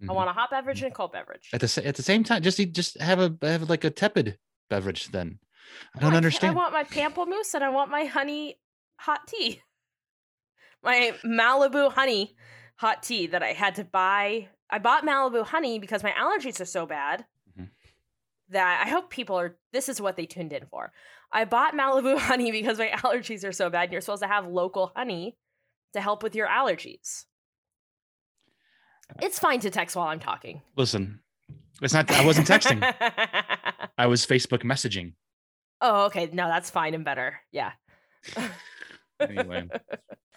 I Mhm. want a hot beverage and a cold beverage. At the at the same time, just eat, just have a have like a tepid beverage. Then I don't can't- understand. I want my pamplemousse and I want my honey hot tea. My Malibu honey hot tea that I had to buy. I bought Malibu honey because my allergies are so bad Mhm. that I hope people are. This is what they tuned in for. I bought Malibu honey because my allergies are so bad. And you're supposed to have local honey to help with your allergies. It's fine to text while I'm talking. Listen, it's not. I wasn't texting. I was Facebook messaging. oh, okay. No, that's fine and better. Yeah. Anyway,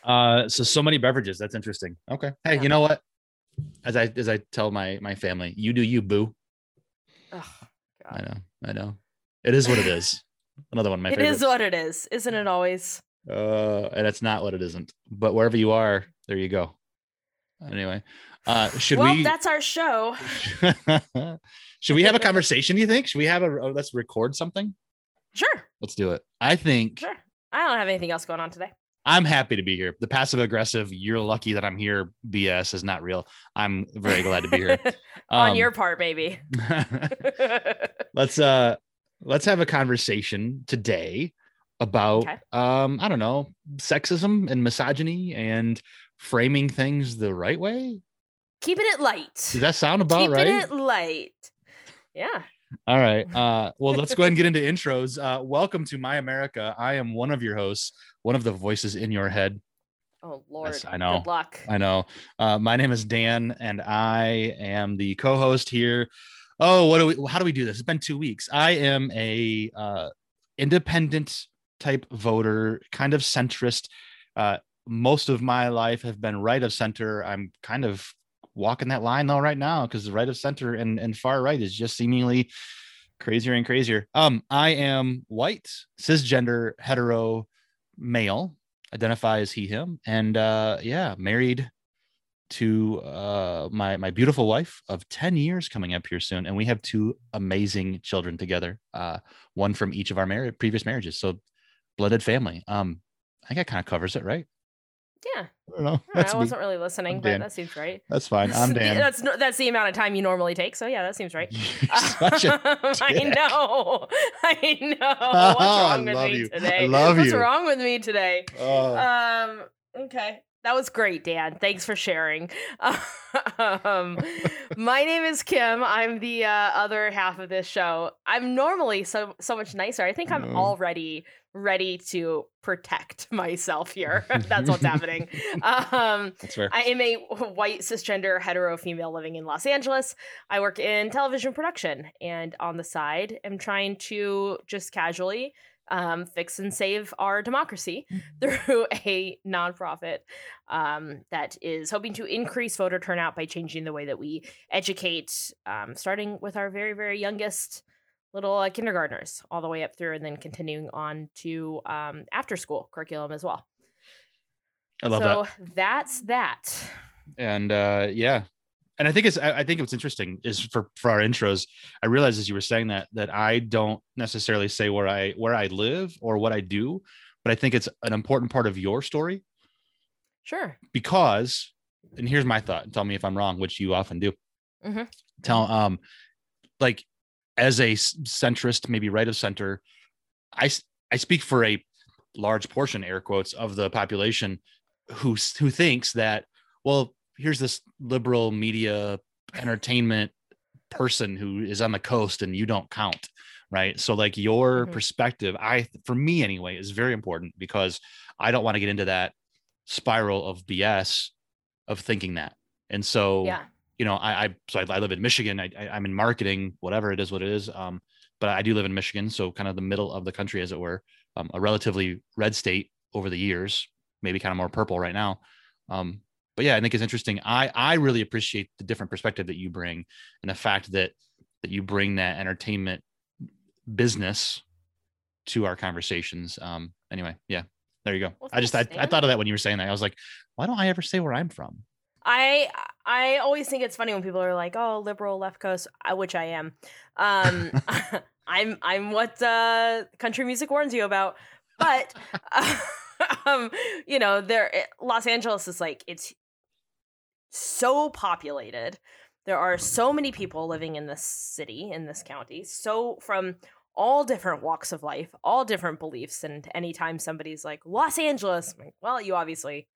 uh, so so many beverages. That's interesting. Okay. Hey, Yeah. you know what? As I as I tell my my family, you do you, boo. Ugh, I know. I know. It is what it is. Another one of my It favorites. is what it is, isn't it always? Uh, and it's not what it isn't. But wherever you are, there you go. Anyway, uh, should well, we? that's our show. should we have a conversation? You think? Should we have a? Oh, let's record something. Sure, Let's do it. I think sure. I don't have anything else going on today. I'm happy to be here. The passive aggressive, you're lucky that I'm here. BS is not real. I'm very glad to be here. On Um, your part, maybe. let's uh let's have a conversation today about Okay. um I don't know sexism and misogyny and framing things the right way. Keeping it light. Does that sound about Keeping right? it light. Yeah. All right. Uh well let's go ahead and get into intros. Uh welcome to My America. I am one of your hosts, one of the voices in your head. Oh Lord. I know. Good luck. I know. Uh, my name is Dan, and I am the co-host here. Oh, what do we? How do we do this? It's been two weeks. I am a uh, independent type voter, kind of centrist. Uh, most of my life have been right of center. I'm kind of walking that line though right now because the right of center and and far right is just seemingly crazier and crazier. Um, I am white, cisgender, hetero, male identify as he him and uh yeah married to uh my my beautiful wife of 10 years coming up here soon and we have two amazing children together uh one from each of our mar- previous marriages so blended family um i think that kind of covers it right Yeah. i don't know I, don't know, that's I wasn't really listening, I'm but Dan. that seems right. that's fine i'm dan That's that's the amount of time you normally take. So yeah, that seems right. You're such a I know. I know. I What's wrong with me you. I today? love What's you. wrong with me today? Oh, Um. Okay. That was great, Dan. Thanks for sharing. Um, my name is Kim. I'm the uh, other half of this show. I'm normally so so much nicer. I think I'm already ready to protect myself here. That's what's happening. Um, that's fair I am a white cisgender hetero female living in Los Angeles. I work in television production and on the side am trying to just casually um, fix and save our democracy through a nonprofit um, that is hoping to increase voter turnout by changing the way that we educate, um, starting with our very, very youngest little uh, kindergartners all the way up through and then continuing on to um, after school curriculum as well. i love it. so that that's that. and uh yeah and i think it's I, think what's interesting is for for our intros i realized as you were saying that that i don't necessarily say where i where i live or what i do but i think it's an important part of your story Sure. because and here's my thought tell me if i'm wrong which you often do Mhm. tell um like as a centrist maybe right of center I I speak for a large portion air quotes of the population who who thinks that well here's this liberal media entertainment person who is on the coast and you don't count right so like your Mhm. perspective i for me anyway is very important because i don't want to get into that spiral of bs of thinking that and so Yeah. You know i i so i, I live in michigan. I, I i'm in marketing whatever it is what it is. Um but i do live in michigan so kind of the middle of the country as it were. Um, a relatively red state over the years maybe kind of more purple right now. Um but yeah i think it's interesting. I i really appreciate the different perspective that you bring and the fact that that you bring that entertainment business to our conversations. Um anyway yeah there you go. Well, i just I, I thought of that when you were saying that. I was like why don't i ever say where i'm from I I always think it's funny when people are like, "Oh, liberal left coast," which I am. Um, I'm I'm what uh, country music warns you about. But um, you know, there Los Angeles is like it's so populated. there are so many people living in this city, in this county, so from all different walks of life, all different beliefs. And anytime somebody's like Los Angeles, like, well, you obviously,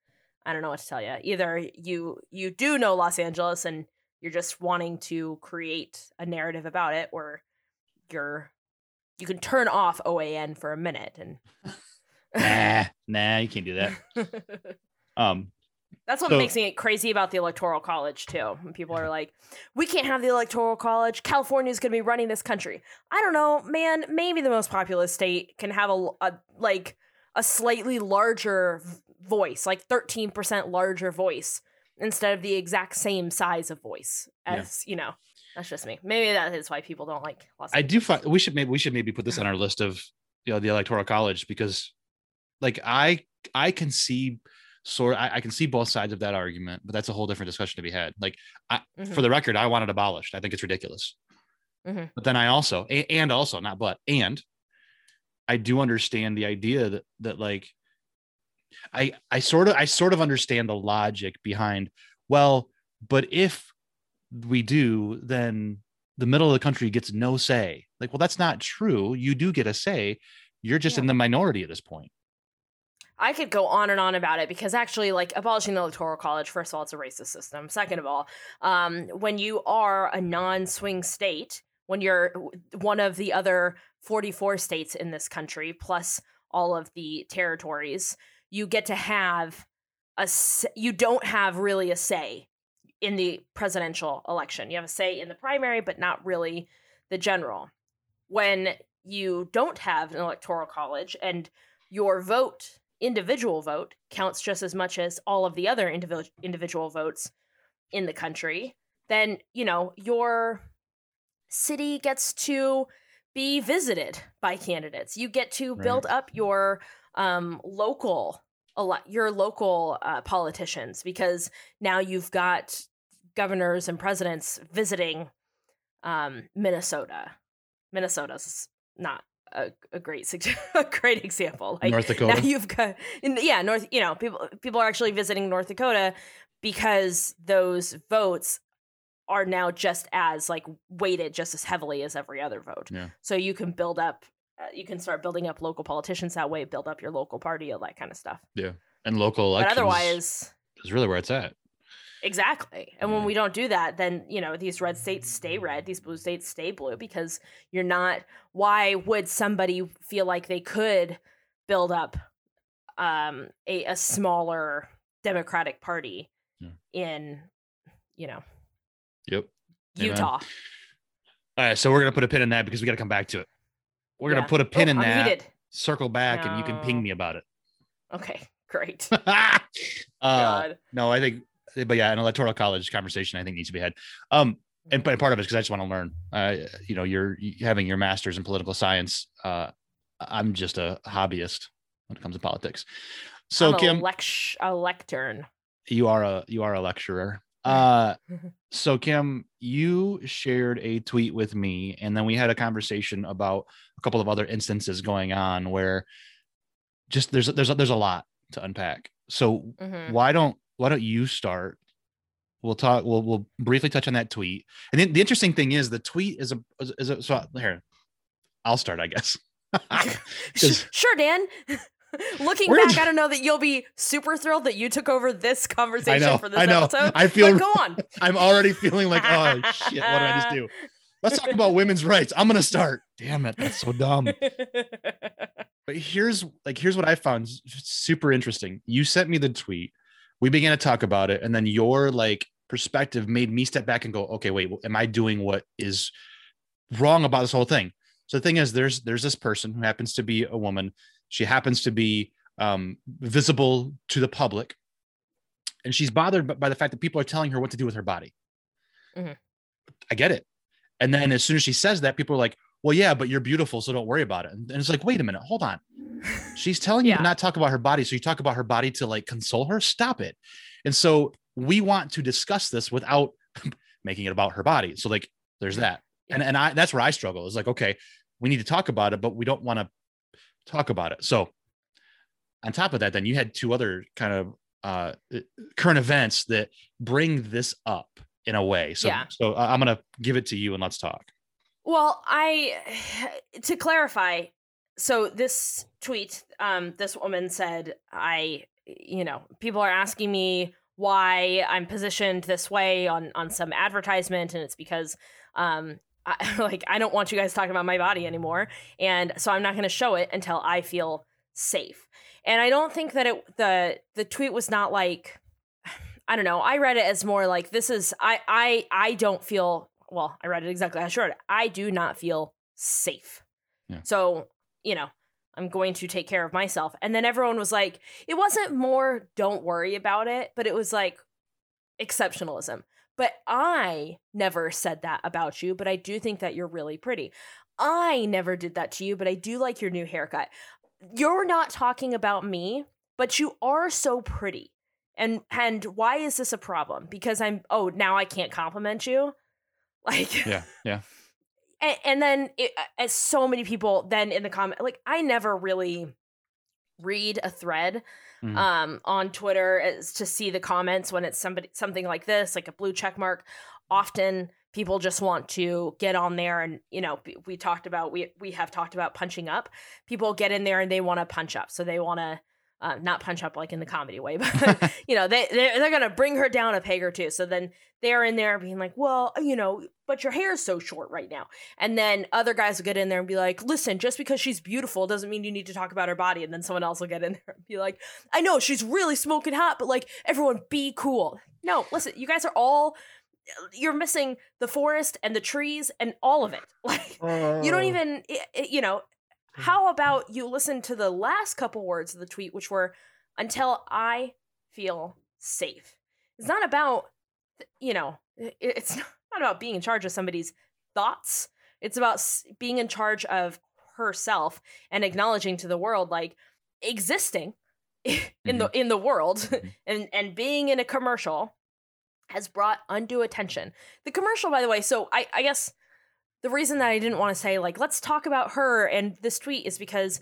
I don't know what to tell you. Either you you do know Los Angeles and you're just wanting to create a narrative about it, or you're you can turn off OAN for a minute and nah, nah, you can't do that. Um, That's what So- makes me crazy about the electoral college too. When people are like, "We can't have the electoral college. California's going to be running this country." I don't know, man. Maybe the most populous state can have a, a like a slightly larger voice, like thirteen percent larger voice, instead of the exact same size of voice. Yeah. As you know, that's just me. Maybe that is why people don't like Los I do find we should maybe we should maybe put this on our list of you know the electoral college because like I I can see sort I, I can see both sides of that argument, but that's a whole different discussion to be had. Like Mhm. for the record, I want it abolished. I think it's ridiculous. Mhm. But then I also and also not but and I do understand the idea that that like I I sort of I sort of understand the logic behind well, but if we do, then the middle of the country gets no say. Like, well, that's not true. You do get a say. You're just Yeah. in the minority at this point. I could go on and on about it because actually, like abolishing the electoral college, first of all, it's a racist system. Second of all, um, when you are a non-swing state, when you're one of the other 44 states in this country, plus all of the territories, you get to have a. You don't have really a say in the presidential election. You have a say in the primary, but not really the general. When you don't have an electoral college and your vote individual vote counts just as much as all of the other individual individual votes in the country, then you know your city gets to be visited by candidates. You get to build up your um, local a lot your local uh, politicians because now you've got governors and presidents visiting um, Minnesota. Minnesota's not a, a great a great example. Like North now you've got in, yeah north you know people people are actually visiting north dakota because those votes are now just as like weighted just as heavily as every other vote Yeah. so you can build up uh, you can start building up local politicians that way build up your local party all that kind of stuff Yeah, and local but elections otherwise is really where it's at. Exactly. And when we don't do that, then, you know, these red states stay red, these blue states stay blue because you're not why would somebody feel like they could build up um a, a smaller democratic party Yeah. in, you know, Yep. Amen. Utah. All right, so we're gonna put a pin in that because we got to come back to it. We're Yeah. gonna put a pin Oh, in I'm that, heated. circle back, and you can ping me about it. Okay, great. uh, God. no, I think, but yeah, an electoral college conversation I think needs to be had. Um, and but part of it is because I just want to learn. Uh, you know, you're having your master's in political science. Uh, I'm just a hobbyist when it comes to politics. So I'm Kim, lect- a lectern. you are a you are a lecturer. Uh, so Kim, you shared a tweet with me, and then we had a conversation about a couple of other instances going on where just there's there's there's a lot to unpack. So Mhm. why don't why don't you start? We'll talk. We'll we'll briefly touch on that tweet. And then the interesting thing is the tweet is a is a, so here. I'll start, I guess. sure, Dan. Looking We're back, just- I don't know that you'll be super thrilled that you took over this conversation know. for this I know. episode. I feel but go on. I'm already feeling like, oh shit, what did I just do? Let's talk about women's rights. I'm gonna start. Damn it, that's so dumb. But here's like here's what I found super interesting. You sent me the tweet. We began to talk about it, and then your like perspective made me step back and go, okay, wait, am I doing what is wrong about this whole thing? So the thing is, there's there's this person who happens to be a woman. She happens to be um, visible to the public, and she's bothered by the fact that people are telling her what to do with her body. Mhm. I get it. And then as soon as she says that, people are like, "Well, yeah, but you're beautiful, so don't worry about it." And it's like, wait a minute, hold on. She's telling you Yeah. to not talk about her body, so you talk about her body to like console her. Stop it. And so we want to discuss this without making it about her body. So like, there's that. And and I that's where I struggle. Is like, okay, we need to talk about it, but we don't want to talk about it. So on top of that, then you had two other kind of uh, current events that bring this up. in a way. So Yeah. so I- I'm gonna give it to you and let's talk. Well, I to clarify, so this tweet, um, this woman said, I, you know, people are asking me why I'm positioned this way on on some advertisement, and it's because, um, I, like I don't want you guys talking about my body anymore, and so I'm not going to show it until I feel safe. And I don't think that it the the tweet was not like. I don't know. I read it as more like this is I I I don't feel well, I read it exactly as I it. I do not feel safe. Yeah. So, you know, I'm going to take care of myself. And then everyone was like, it wasn't more don't worry about it, but it was like exceptionalism. But I never said that about you, but I do think that you're really pretty. I never did that to you, but I do like your new haircut. You're not talking about me, but you are so pretty. And and why is this a problem? Because I'm oh, now I can't compliment you. Like Yeah, yeah. and, and then it, uh, as so many people then in the comment like i never really read a thread Mhm. um on twitter as to see the comments when it's somebody something like this like a blue check mark. Often people just want to get on there and you know we- we talked about we we have talked about punching up. People get in there and they want to punch up. So they want to uh, not punch up like in the comedy way but you know they they're, they're gonna bring her down a peg or two. So then they're in there being like well you know but your hair is so short right now. And then other guys will get in there and be like listen just because she's beautiful doesn't mean you need to talk about her body. And then someone else will get in there and be like i know she's really smoking hot but like everyone be cool. No listen you guys are all you're missing the forest and the trees and all of it. Like you don't even i- i- you know how about you listen to the last couple words of the tweet which were until i feel safe. It's not about you know it's not about being in charge of somebody's thoughts. It's about being in charge of herself and acknowledging to the world like existing in the in the world Mhm. and and being in a commercial has brought undue attention. The commercial by the way so i i guess the reason that I didn't want to say like let's talk about her and this tweet is because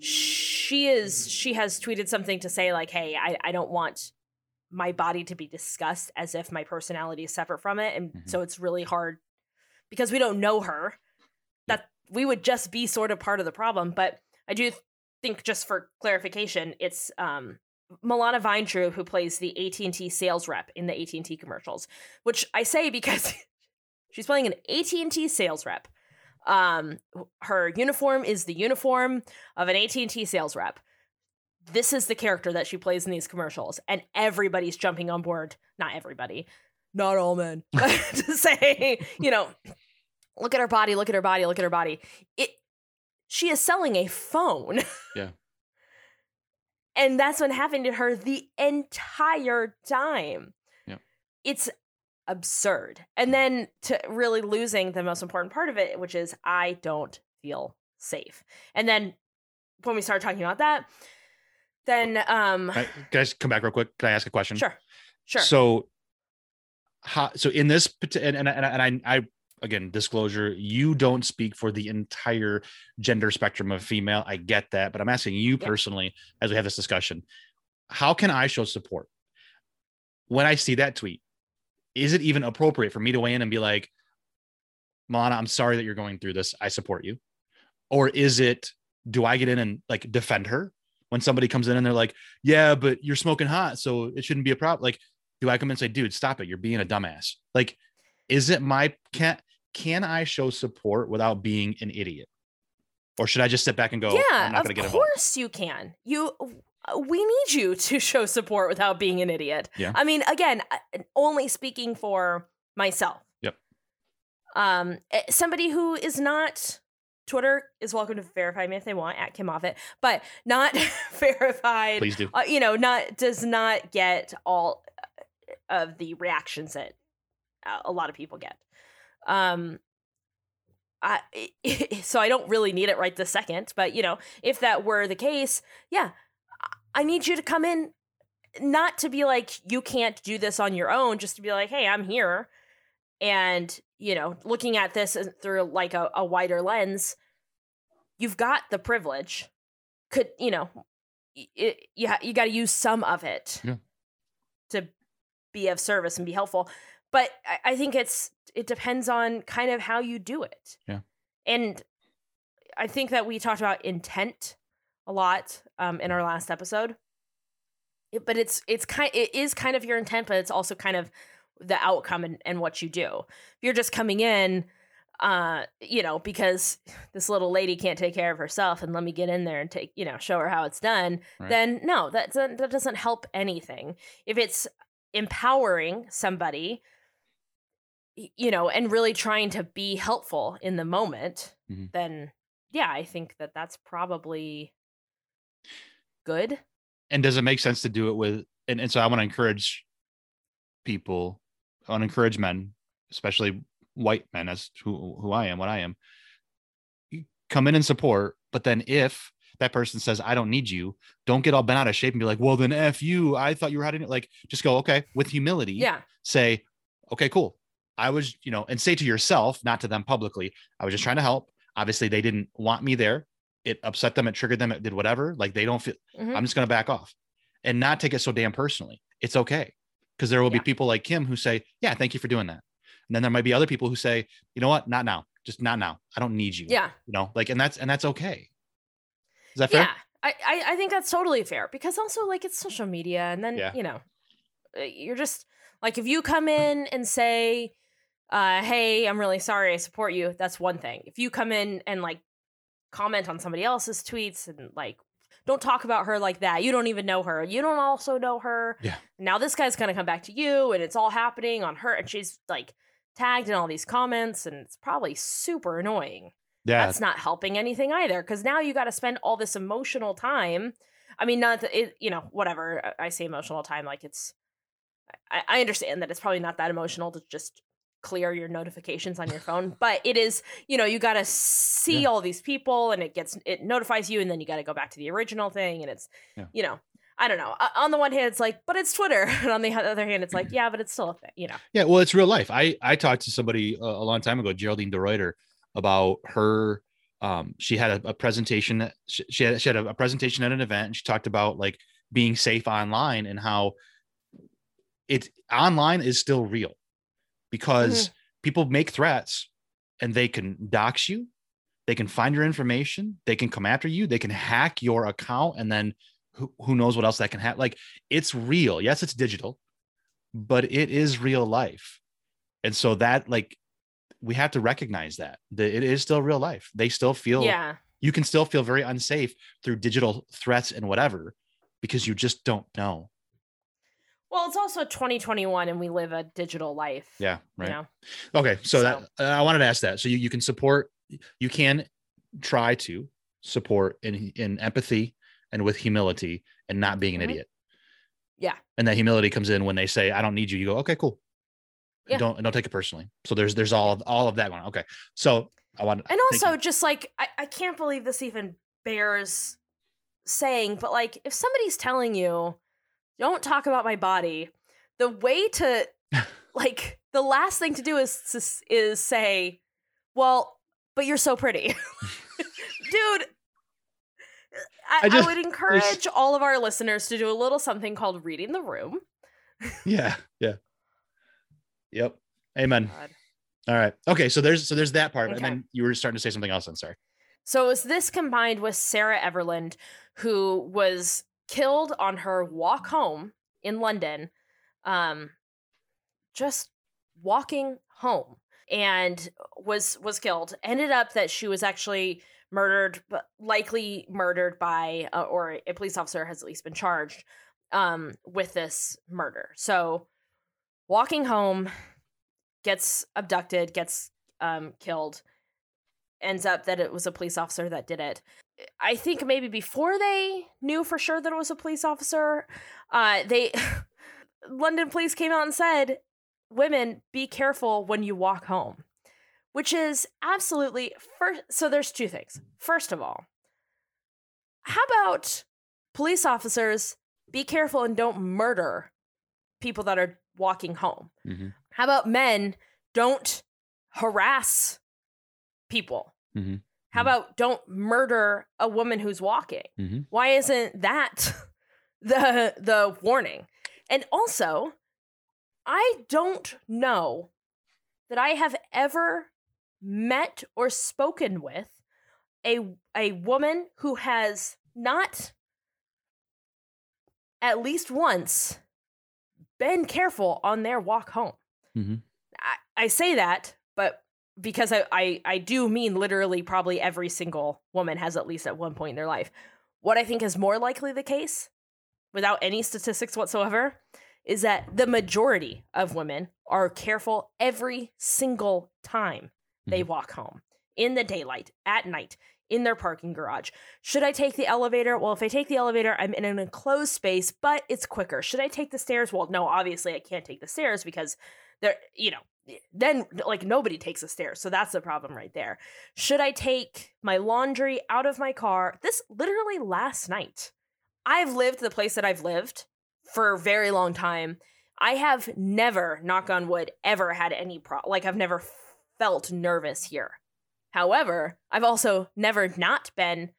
she is she has tweeted something to say like hey I, I don't want my body to be discussed as if my personality is separate from it and Mhm. so it's really hard because we don't know her that we would just be sort of part of the problem but I do think just for clarification it's um Milana Vayntrub who plays the AT&T sales rep in the AT&T commercials which I say because she's playing an AT&T sales rep. Um her uniform is the uniform of an AT&T sales rep. This is the character that she plays in these commercials and everybody's jumping on board. Not everybody. Not all men. To say you know look at her body look at her body look at her body. It she is selling a phone. Yeah. and that's what happened to her the entire time. Yep. it's absurd and then to really losing the most important part of it which is i don't feel safe and then when we start talking about that then um Can I- can I just come back real quick? Can I ask a question? sure sure So, how, so in this, parti- and, and, and I, I, again, disclosure, you don't speak for the entire gender spectrum of female. I get that, but I'm asking you Yeah. personally as we have this discussion, how can I show support when I see that tweet? Is it even appropriate for me to weigh in and be like, Milana, I'm sorry that you're going through this. I support you. Or is it, do I get in and like defend her when somebody comes in and they're like, yeah, but you're smoking hot, so it shouldn't be a problem. Like, do I come in and say, dude, stop it? You're being a dumbass. Like, is it my can can I show support without being an idiot? Or should I just sit back and go, yeah, I'm not of gonna get involved? course you can you we need you to show support without being an idiot Yeah. i mean again only speaking for myself Yep. um eh, somebody who is not twitter is welcome to verify me if they want at kim Moffitt, but not verified Please do. uh, you know not does not get all uh, of the reactions that uh, a lot of people get um I, so I don't really need it right this second, but you know, if that were the case, yeah, I need you to come in, not to be like you can't do this on your own, just to be like, hey, I'm here, and you know, looking at this through like a, a wider lens, you've got the privilege. Could you know, it, you ha- you got to use some of it Yeah. to be of service and be helpful. but I, I think it's it depends on kind of how you do it. Yeah. And I think that we talked about intent a lot um, in our last episode. It- but it's it's kind it is kind of your intent, but it's also kind of the outcome and, and what you do. If you're just coming in, uh, you know, because this little lady can't take care of herself, and let me get in there and take, you know, show her how it's done, Right. then no, that doesn't, that doesn't help anything. If it's empowering somebody, you know, and really trying to be helpful in the moment, Mhm. then yeah, I think that that's probably good. and does it make sense to do it with and, and so i want to encourage people i want to encourage men especially white men as who who i am what i am come in and support but then if that person says i don't need you don't get all bent out of shape and be like well then f you i thought you were hiding it like just go okay with humility Yeah. say okay cool i was you know and say to yourself not to them publicly i was just trying to help obviously they didn't want me there it upset them it triggered them it did whatever like they don't feel Mhm. I'm just going to back off and not take it so damn personally. It's okay. Because there will be people like Kim who say, Yeah, thank you for doing that. And then there might be other people who say, You know what? Not now. Just not now. I don't need you. Yeah. You know, like, and that's, and that's okay. Is that fair? Yeah, I, I I think that's totally fair because also like it's social media, and then Yeah. you know, uh, you're just like if you come in and say, uh, "Hey, I'm really sorry, I support you," that's one thing. If you come in and like comment on somebody else's tweets and like don't talk about her like that, you don't even know her, you don't also know her. Yeah. Now this guy's gonna come back to you, and it's all happening on her, and she's like tagged in all these comments, and it's probably super annoying Yeah. that's not helping anything either because now you got to spend all this emotional time i mean not that it you know whatever I- i say emotional time like it's I, I understand that it's probably not that emotional to just clear your notifications on your phone but it is you know you got to see Yeah. all these people and it gets it notifies you and then you got to go back to the original thing and it's Yeah. you know i don't know on the one hand it's like but it's twitter and on the other hand it's like yeah but it's still a thing you know Yeah, well, it's real life. I I talked to somebody a, a long time ago, Geraldine DeRuiter, about her. Um, she had a, a presentation. She, she had she had a, a presentation at an event, and she talked about like being safe online and how it online is still real because mm-hmm. people make threats and they can dox you, they can find your information, they can come after you, they can hack your account, and then who, who knows what else that can happen. Like it's real. Yes, it's digital, but it is real life. And so that like we have to recognize that that it is still real life. They still feel yeah you can still feel very unsafe through digital threats and whatever because you just don't know. Well it's also 2021 and we live a digital life Yeah, right. you know Okay, so, So- that uh, I wanted to ask that. So you, you can support, you can try to support in in empathy and with humility and not being an Mhm. idiot. Yeah. And that humility comes in when they say, "I don't need you." You go, "Okay, cool." And Yeah. Don't and don't take it personally. So there's there's all of all of that going. on. Okay, so I want And also, just like I, I can't believe this even bears saying, but like if somebody's telling you, don't talk about my body, the way to like the last thing to do is to- is say, well, but you're so pretty, dude. I, I I, would encourage all of our listeners to do a little something called reading the room. yeah, yeah, yep. Amen. God. All right. Okay. So there's so there's that part, and then you were starting to say something else. I'm sorry. So it was this combined with Sarah Everard, who was killed on her walk home in London, um, just walking home, and was was killed. Ended up that she was actually murdered, likely murdered by, uh, or a police officer has at least been charged um, with this murder. So walking home, gets abducted, gets um, killed ends up that it was a police officer that did it. I think maybe before they knew for sure that it was a police officer, uh, they London police came out and said, "Women, be careful when you walk home," which is absolutely first. So there's two things. First of all, how about police officers be careful and don't murder people that are walking home? Mhm. How about men don't harass people? Mhm. How Mhm. about don't murder a woman who's walking? Mhm. Why isn't that the the warning? And also, I don't know that I have ever met or spoken with a a woman who has not at least once been careful on their walk home. Mhm. I, I say that, but because I, I I do mean literally probably every single woman has at least at one point in their life. What I think is more likely the case, without any statistics whatsoever, is that the majority of women are careful every single time they mm-hmm. walk home in the daylight, at night, in their parking garage. Should I take the elevator? Well, if I take the elevator, I'm in an enclosed space, but it's quicker. Should I take the stairs? Well, no, obviously I can't take the stairs because they're, you know, then like nobody takes the stairs. So that's the problem right there. Should I take my laundry out of my car? This literally last night. I've lived the place that I've lived for a very long time. I have never, knock on wood, ever had any pro like I've never felt nervous here. However, I've also never not been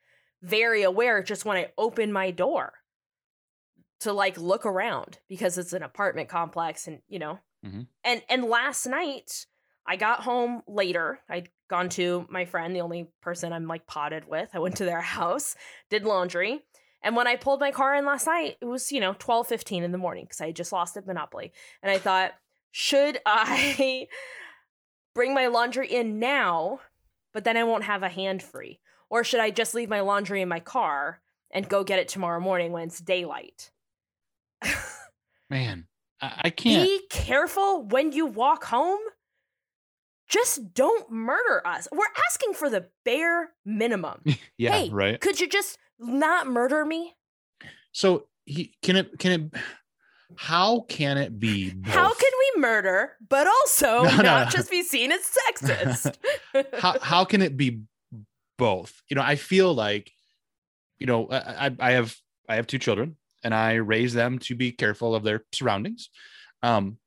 very aware just when I open my door to like look around because it's an apartment complex and you know. Mhm. And and last night I got home later. I'd gone to my friend, the only person I'm like potted with. I went to their house, did laundry. And when I pulled my car in last night, it was, you know, 12, 15 in the morning because I had just lost at Monopoly. And I thought, should I bring my laundry in now, but then I won't have a hand free? Or should I just leave my laundry in my car and go get it tomorrow morning when it's daylight? Man, I, I can't. Be careful when you walk home. Just don't murder us. We're asking for the bare minimum. yeah, hey, right. Could you just not murder me? So he can it can it how can it be How can we murder, but also No, no, not no. just be seen as sexist? how how can it be both you know i feel like you know I i have i have two children and i raise them to be careful of their surroundings um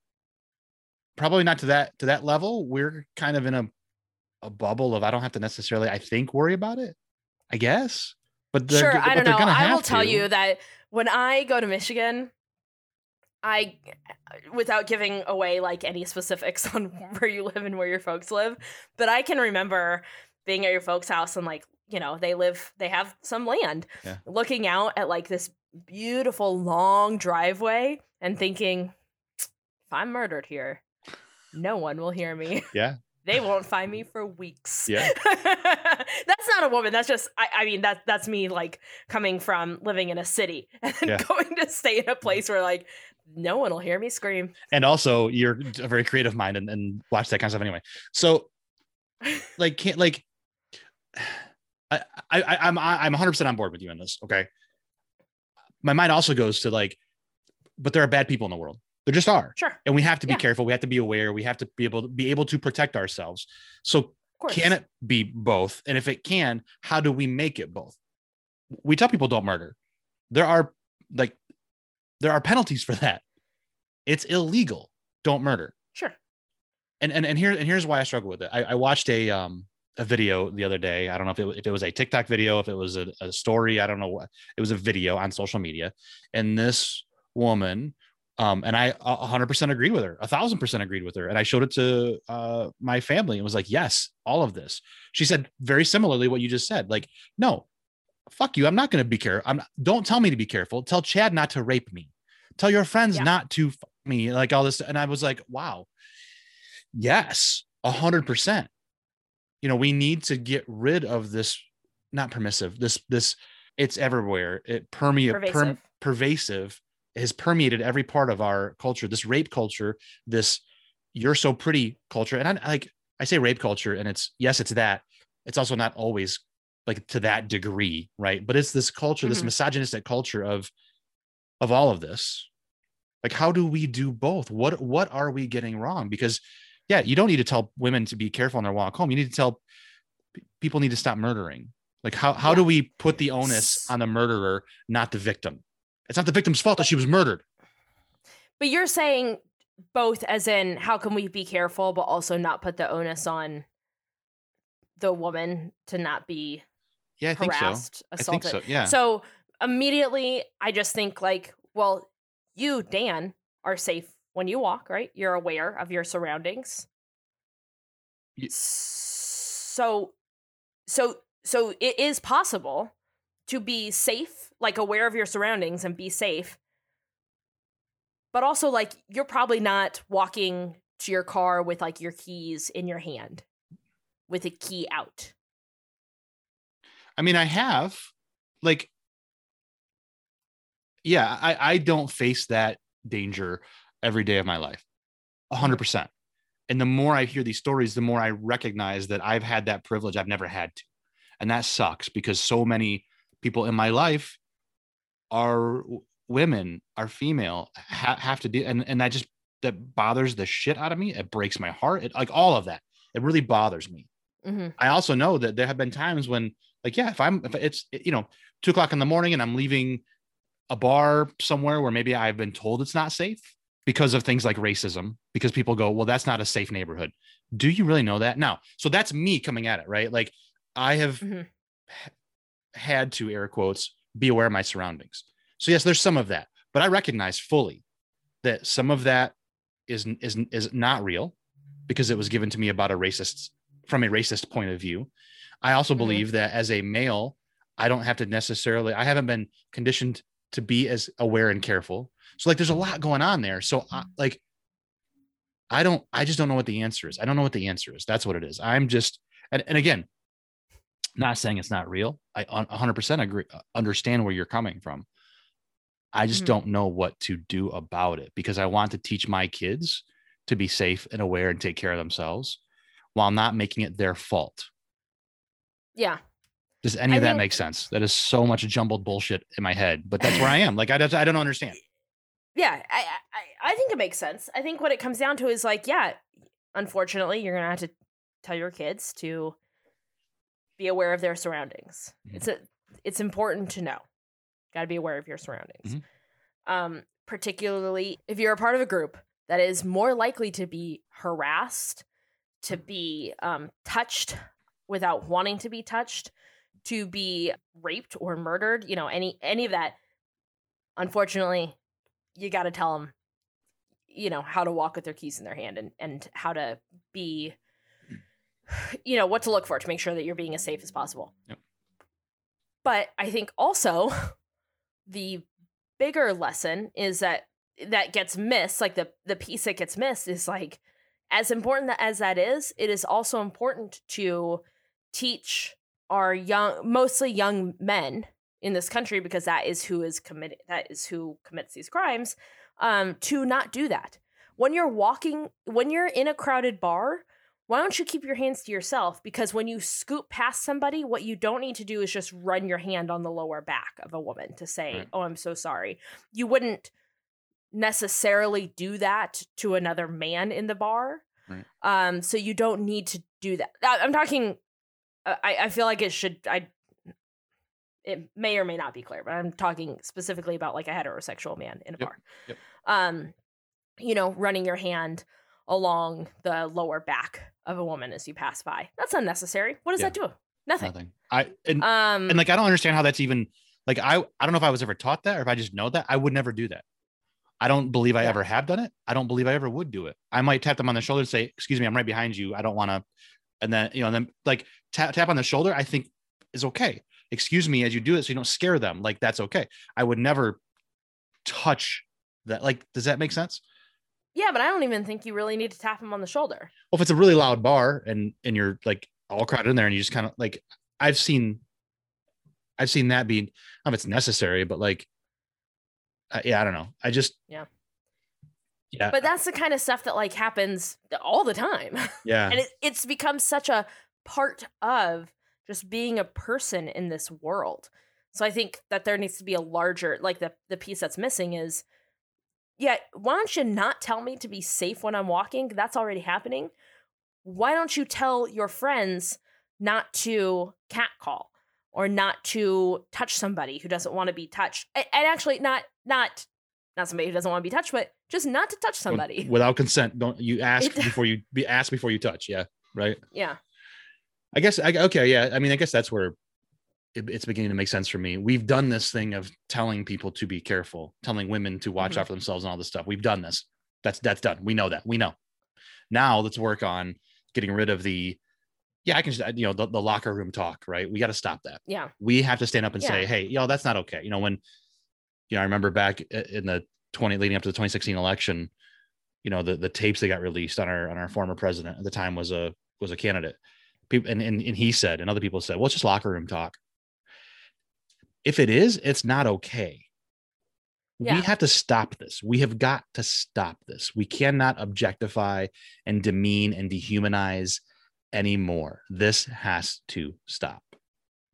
probably not to that to that level we're kind of in a a bubble of i don't have to necessarily i think worry about it i guess but sure, I don't know. I will tell to. you that when I go to Michigan, I, without giving away like any specifics on where you live and where your folks live, but I can remember being at your folks' house and like, you know, they live, they have some land, Yeah. looking out at like this beautiful long driveway and thinking, if I'm murdered here, no one will hear me. Yeah. They won't find me for weeks. Yeah. that's not a woman. That's just I, I mean that that's me like coming from living in a city and Yeah. going to stay in a mm-hmm. place where like no one will hear me scream. and also you're a very creative mind and, and watch that kind of stuff anyway so like can't like I, I i'm i'm 100 percent on board with you on this okay my mind also goes to like but there are bad people in the world. There just are. Sure, and we have to be Yeah. careful. We have to be aware. We have to be able to be able to protect ourselves. So can it be both? And if it can how do we make it both? We tell people don't murder. There are like there are penalties for that. It's illegal. Don't murder. Sure. and and and here and here's why I struggle with it. I, I watched a um a video the other day. I don't know if it, if it was a TikTok video, if it was a, a story. I don't know what. It was a video on social media, and this woman, um, and I hundred percent agreed with her, a thousand percent agreed with her, and I showed it to uh my family and was like, yes, all of this. She said very similarly what you just said. Like, no, fuck you. I'm not going to be careful. I'm not, don't tell me to be careful. Tell Chad not to rape me. Tell your friends Yeah. not to fuck me. Like all this, and I was like, wow yes a hundred percent you know we need to get rid of this not permissive this this it's everywhere. It permeate Pervasive. pervasive has permeated every part of our culture this rape culture this you're so pretty culture. And i like i say rape culture and it's yes it's that. It's also not always like to that degree right? But it's this culture this Mhm. misogynistic culture of of all of this. Like how do we do both? What what are we getting wrong? Because yeah you don't need to tell women to be careful on their walk home. You need to tell p- people need to stop murdering. Like how, how do we put the onus on the murderer not the victim? It's not the victim's fault that she was murdered. But you're saying both as in how can we be careful but also not put the onus on the woman to not be yeah i think so. harassed, i think assaulted. so yeah. So immediately I just think like, well, you, Dan, are safe when you walk, right? You're aware of your surroundings. Ye- So so so it is possible to be safe, like aware of your surroundings and be safe. But also like you're probably not walking to your car with like your keys in your hand with a key out. I mean, I have like, yeah, I, I don't face that danger every day of my life, hundred percent. And the more I hear these stories, the more I recognize that I've had that privilege I've never had to. And that sucks because so many people in my life are women, are female, ha- have to do, and, and that just, that bothers the shit out of me. It breaks my heart. It, like all of that. It really bothers me. Mm-hmm. I also know that there have been times when, like, yeah, if I'm, if it's, you know, two o'clock in the morning and I'm leaving a bar somewhere where maybe I've been told it's not safe because of things like racism, because people go, well, that's not a safe neighborhood. Do you really know that? No. So that's me coming at it, right? Like, I have Mhm. h- had to, air quotes, be aware of my surroundings. So, yes, there's some of that, but I recognize fully that some of that is, is, is not real because it was given to me about a racist from a racist point of view. I also Mhm. believe that as a male, I don't have to necessarily, I haven't been conditioned to be as aware and careful. So, like, there's a lot going on there. So, I, like, I don't, I just don't know what the answer is. I don't know what the answer is. That's what it is. I'm just, and, and again, not saying it's not real. I 100% agree, uh, understand where you're coming from. I just Mhm. don't know what to do about it because I want to teach my kids to be safe and aware and take care of themselves while not making it their fault. Yeah. Does any I of that think- make sense? That is so much jumbled bullshit in my head, but that's where I am. Like I, I don't understand. Yeah, I, I I think it makes sense. I think what it comes down to is like, yeah, unfortunately, you're gonna have to tell your kids to be aware of their surroundings. Mhm. It's a it's important to know. Got to be aware of your surroundings. Mhm. Um, particularly if you're a part of a group that is more likely to be harassed, to be um, touched without wanting to be touched, to be raped or murdered. You know, any any of that. Unfortunately, you got to tell them, you know, how to walk with their keys in their hand and and how to be, you know, what to look for to make sure that you're being as safe as possible. Yep. But I think also the bigger lesson is that that gets missed, like the the piece that gets missed is like as important as that is, it is also important to teach our young mostly young men in this country because that is who is committed that is who commits these crimes um to not do that when you're walking when you're in a crowded bar why don't you keep your hands to yourself because when you scoop past somebody what you don't need to do is just run your hand on the lower back of a woman to say Right. oh i'm so sorry you wouldn't necessarily do that to another man in the bar Right. um so you don't need to do that i'm talking uh, I, I feel like it should i it may or may not be clear but i'm talking specifically about like a heterosexual man in a Yep, bar yep. um you know running your hand along the lower back of a woman as you pass by that's unnecessary what does Yeah. that do nothing Nothing. I and, um and like I don't understand how that's even like I I don't know if I was ever taught that or if I just know that I would never do that. I don't believe I Yeah. ever have done it. I don't believe I ever would do it. I might tap them on the shoulder and say, "Excuse me, I'm right behind you. I don't want to." And then you know, and then like tap tap on the shoulder. I think is okay. Excuse me as you do it, so you don't scare them. Like that's okay. I would never touch that. Like, does that make sense? yeah but i don't even think you really need to tap him on the shoulder Well, if it's a really loud bar and and you're like all crowded in there and you just kind of like I've seen I've seen that be I don't know if it's necessary, but like uh, yeah, I don't know. I just Yeah. Yeah. but that's the kind of stuff that like happens all the time yeah. and it, it's become such a part of just being a person in this world so i think that there needs to be a larger like the, the piece that's missing is yeah why don't you not tell me to be safe when i'm walking that's already happening why don't you tell your friends not to catcall or not to touch somebody who doesn't want to be touched and, and actually not not not somebody who doesn't want to be touched but just not to touch somebody without consent. Don't you ask It- before you be asked before you touch. Yeah. Right. yeah I guess I, okay, yeah. I mean, I guess that's where it, it's beginning to make sense for me. We've done this thing of telling people to be careful, telling women to watch Mhm. out for themselves and all this stuff. We've done this. That's that's done. We know that. We know. Now let's work on getting rid of the yeah, I can just, you know the, the locker room talk, right? We got to stop that. Yeah. We have to stand up and Yeah. say, "Hey, yo, that's not okay." You know, when you know, I remember back in the 20 leading up to the 2016 election, you know, the the tapes that got released on our on our former president at the time was a was a candidate. People and and, and he said, and other people said, "Well, it's just locker room talk." If it is, it's not okay. Yeah. We have to stop this. We have got to stop this. We cannot objectify and demean and dehumanize anymore. This has to stop.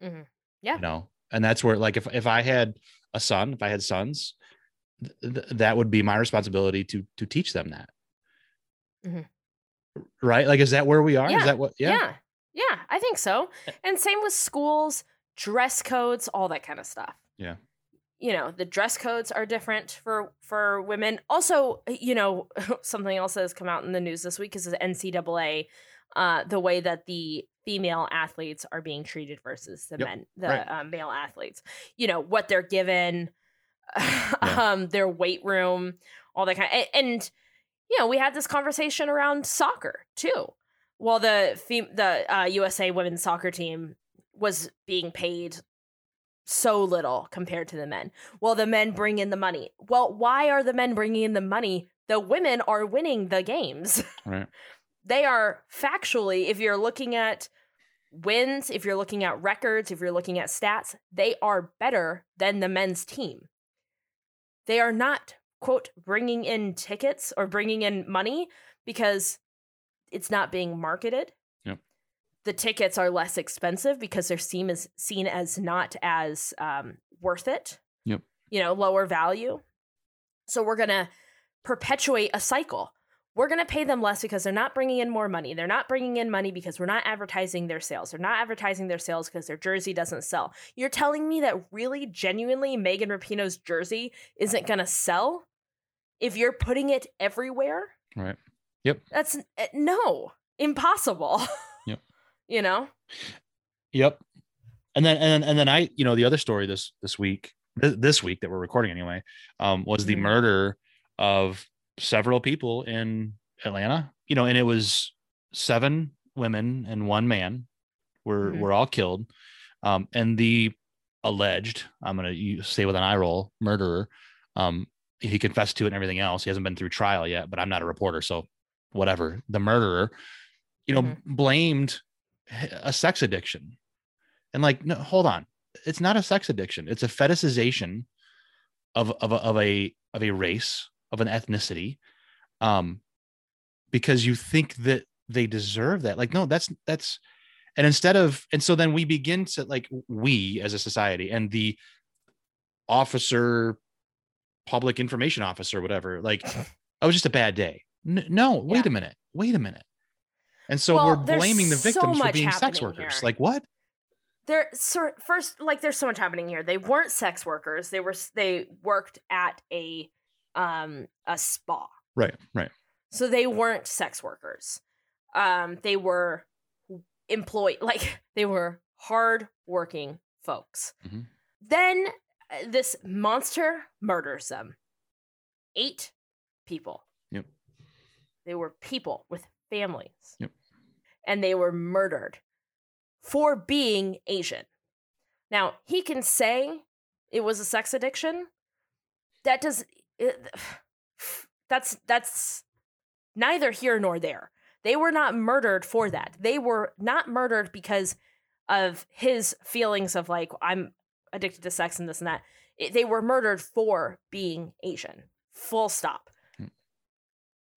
Mhm. Yeah. You know, and that's where, like, if if I had a son, if I had sons, th- th- that would be my responsibility to to teach them that. Mhm. Right? Like, is that where we are? Yeah. Is that what? Yeah. yeah. Yeah, I think so. And same with schools, dress codes, all that kind of stuff. Yeah. You know, the dress codes are different for for women. Also, you know, something else that has come out in the news this week is the NCAA, uh, the way that the female athletes are being treated versus the Yep, men, the right. uh, male athletes. You know what they're given, um, their weight room, all that kind. and, and you know, we had this conversation around soccer too. Well, the fem- the uh, USA women's soccer team was being paid so little compared to the men. Well, the men bring in the money. Well, why are the men bringing in the money? The women are winning the games. Right. they are factually, if you're looking at wins, if you're looking at records, if you're looking at stats, they are better than the men's team. They are not, quote, bringing in tickets or bringing in money because it's not being marketed. Yep. The tickets are less expensive because they're seen as seen as not as um, worth it. Yep. You know, lower value. So we're gonna perpetuate a cycle. We're gonna pay them less because they're not bringing in more money. They're not bringing in money because we're not advertising their sales. They're not advertising their sales because their jersey doesn't sell. You're telling me that really, genuinely, Megan Rapinoe's jersey isn't gonna sell if you're putting it everywhere? Right. That's uh, no, impossible. Yep. you know? Yep. And then and then and then I, you know, the other story this this week, th- this week that we're recording anyway, um, was the Mhm. murder of several people in Atlanta. You know, and it was seven women and one man were Mhm. were all killed. Um, and the alleged, I'm gonna say with an eye roll, murderer, um, he confessed to it and everything else. He hasn't been through trial yet, but I'm not a reporter, so whatever. The murderer, you know, Mhm. blamed a sex addiction. And like, no, hold on. It's not a sex addiction. It's a fetishization of of a, of a of a race, of an ethnicity. Um because you think that they deserve that. Like no, that's that's and instead of and so then we begin to like we as a society and the officer public information officer whatever like oh just a bad day N- no wait Yeah. a minute wait a minute and so Well, we're blaming the so victims for being sex workers here. like what There sort first like there's so much happening here. They weren't sex workers. They were they worked at a um a spa. right right So they weren't sex workers. Um they were employed like they were hard working folks. Mhm. Then uh, this monster murders them. Eight people. They were people with families. Yep. And they were murdered for being Asian. Now, he can say it was a sex addiction. That does eh, it, that's that's neither here nor there. They were not murdered for that. They were not murdered because of his feelings of like I'm addicted to sex and this and that. It- they were murdered for being Asian. Full stop.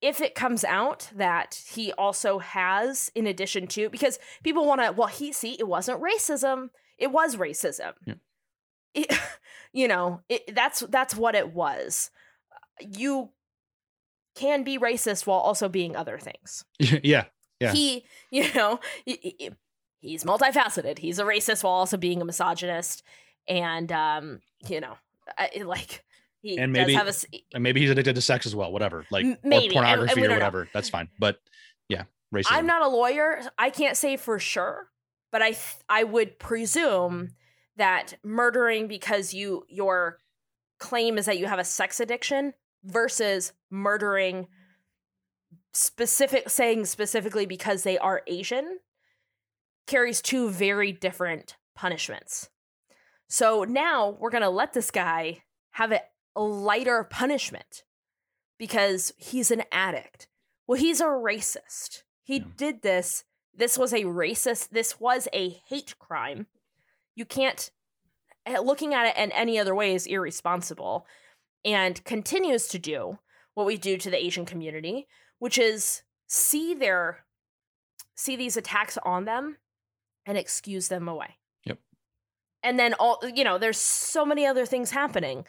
If it comes out that he also has, in addition to, because people want to, well, he see, it wasn't racism. It was racism. Yeah. It- you know, it, that's that's what it was. You can be racist while also being other things yeah Yeah. he you know he- he's multifaceted he's a racist while also being a misogynist and um you know I, like he And does maybe- have a and maybe he's addicted to sex as well whatever like maybe, or and- and pornography or don't know. whatever that's fine but yeah racism i'm not a lawyer i can't say for sure but i th- i would presume that murdering because you your claim is that you have a sex addiction versus murdering specific saying specifically because they are Asian carries two very different punishments. So now we're going to let this guy have a lighter punishment because he's an addict. Well, he's a racist. He Yeah. did this. This was a racist, this was a hate crime. You can't, eh, looking at it in any other way is irresponsible and continues to do what we do to the Asian community, which is see their, see these attacks on them and excuse them away. Yep. And then all, you know, there's so many other things happening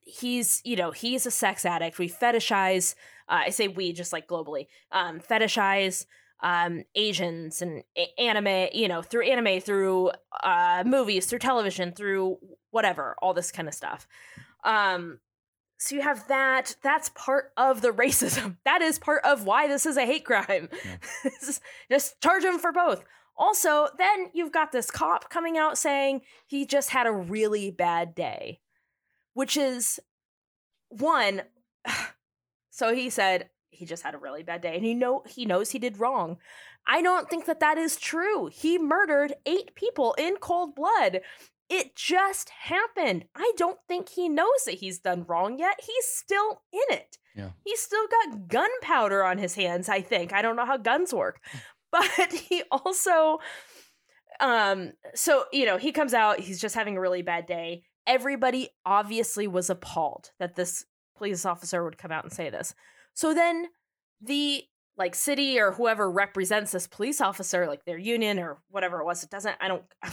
he's you know he's a sex addict. We fetishize uh, i say we just like globally um fetishize um asians and a- anime you know through anime through uh movies through television through whatever all this kind of stuff. Um so you have that that's part of the racism. That is part of why this is a hate crime. Just charge him for both. Also then you've got this cop coming out saying he just had a really bad day which is one so he said he just had a really bad day and he know he knows he did wrong. I don't think that that is true. He murdered eight people in cold blood. It just happened. I don't think he knows that he's done wrong yet. He's still in it. Yeah. he's still got gunpowder on his hands i think. I don't know how guns work. But he also um so you know he comes out he's just having a really bad day everybody obviously was appalled that this police officer would come out and say this. So then the like city or whoever represents this police officer like their union or whatever it was it doesn't i don't